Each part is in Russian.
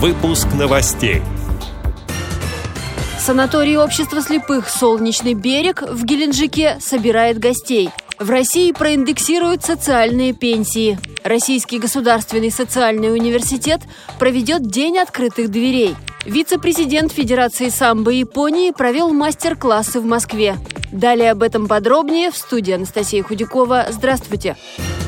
Выпуск новостей. Санаторий общества слепых «Солнечный берег» в Геленджике собирает гостей. В России проиндексируют социальные пенсии. Российский государственный социальный университет проведет День открытых дверей. Вице-президент Федерации самбо Японии провел мастер-классы в Москве. Далее об этом подробнее в студии Анастасия Худякова. Здравствуйте! Здравствуйте!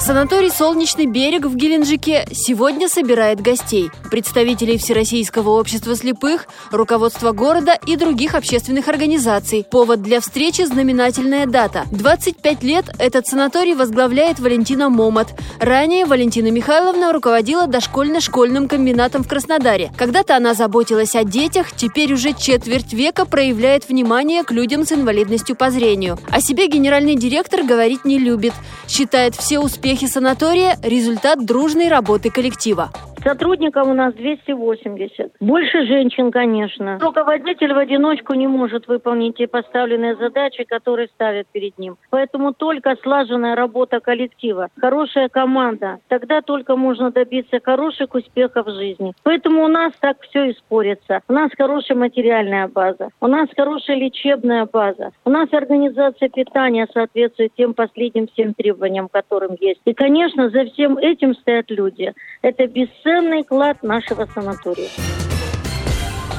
Санаторий «Солнечный берег» в Геленджике сегодня собирает гостей, представителей Всероссийского общества слепых, руководства города и других общественных организаций. Повод для встречи – знаменательная дата. 25 лет этот санаторий возглавляет Валентина Момот. Ранее Валентина Михайловна руководила дошкольно-школьным комбинатом в Краснодаре. Когда-то она заботилась о детях, теперь уже четверть века проявляет внимание к людям с инвалидностью по зрению. О себе генеральный директор говорить не любит. Считает все успехи Успехи санатория – результат дружной работы коллектива. Сотрудников у нас 280. Больше женщин, конечно. Руководитель в одиночку не может выполнить те поставленные задачи, которые ставят перед ним. Поэтому только слаженная работа коллектива, хорошая команда, тогда только можно добиться хороших успехов в жизни. Поэтому у нас так все и спорится. У нас хорошая материальная база, у нас хорошая лечебная база, у нас организация питания соответствует тем последним всем требованиям, которым есть. И, конечно, за всем этим стоят люди. Это бесценно ценный клад нашего санатория.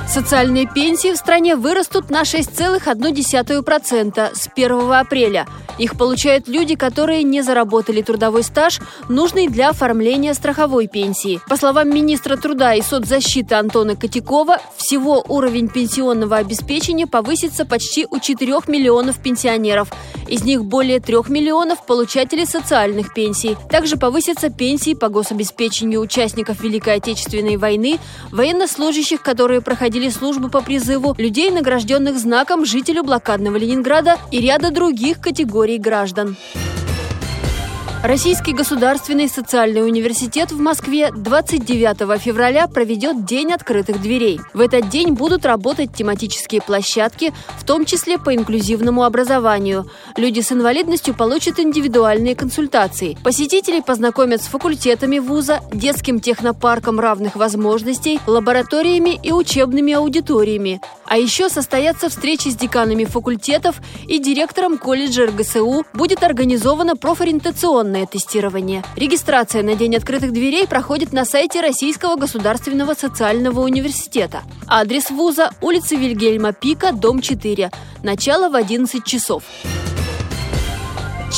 Социальные пенсии в стране вырастут на 6,1% с 1 апреля. Их получают люди, которые не заработали трудовой стаж, нужный для оформления страховой пенсии. По словам министра труда и соцзащиты Антона Котякова, всего уровень пенсионного обеспечения повысится почти у 4 миллионов пенсионеров. Из них более 3 миллионов – получатели социальных пенсий. Также повысятся пенсии по гособеспечению участников Великой Отечественной войны, военнослужащих, которые проходили службу по призыву, людей, награжденных знаком жителю блокадного Ленинграда и ряда других категорий граждан. Российский государственный социальный университет в Москве 29 февраля проведет День открытых дверей. В этот день будут работать тематические площадки, в том числе по инклюзивному образованию. Люди с инвалидностью получат индивидуальные консультации. Посетители познакомят с факультетами вуза, детским технопарком равных возможностей, лабораториями и учебными аудиториями. А еще состоятся встречи с деканами факультетов и директором колледжа РГСУ. Будет организована профориентационная дистанционное тестирование. Регистрация на День открытых дверей проходит на сайте Российского государственного социального университета. Адрес вуза – улица Вильгельма Пика, дом 4. Начало в 11 часов.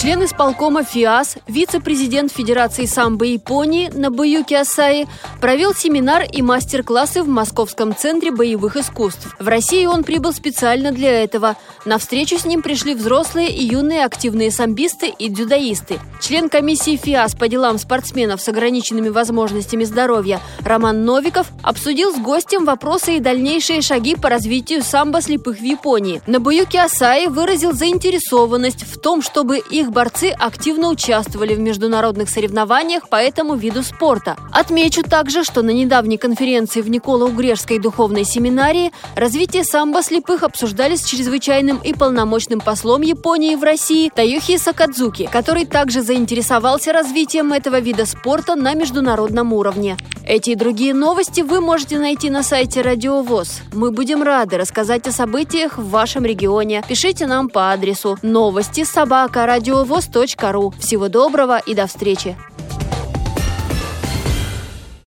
Член исполкома ФИАС, вице-президент Федерации самбо Японии Набуюки Асаи провел семинар и мастер-классы в Московском центре боевых искусств. В России он прибыл специально для этого. На встречу с ним пришли взрослые и юные активные самбисты и дзюдоисты. Член комиссии ФИАС по делам спортсменов с ограниченными возможностями здоровья Роман Новиков обсудил с гостем вопросы и дальнейшие шаги по развитию самбо слепых в Японии. Набуюки Асаи выразил заинтересованность в том, чтобы и их борцы активно участвовали в международных соревнованиях по этому виду спорта. Отмечу также, что на недавней конференции в Николо-Угрешской духовной семинарии развитие самбо слепых обсуждали с чрезвычайным и полномочным послом Японии в России Таюхи Сакадзуки, который также заинтересовался развитием этого вида спорта на международном уровне. Эти и другие новости вы можете найти на сайте Радио ВОЗ. Мы будем рады рассказать о событиях в вашем регионе. Пишите нам по адресу новости собака ру. Всего доброго и до встречи!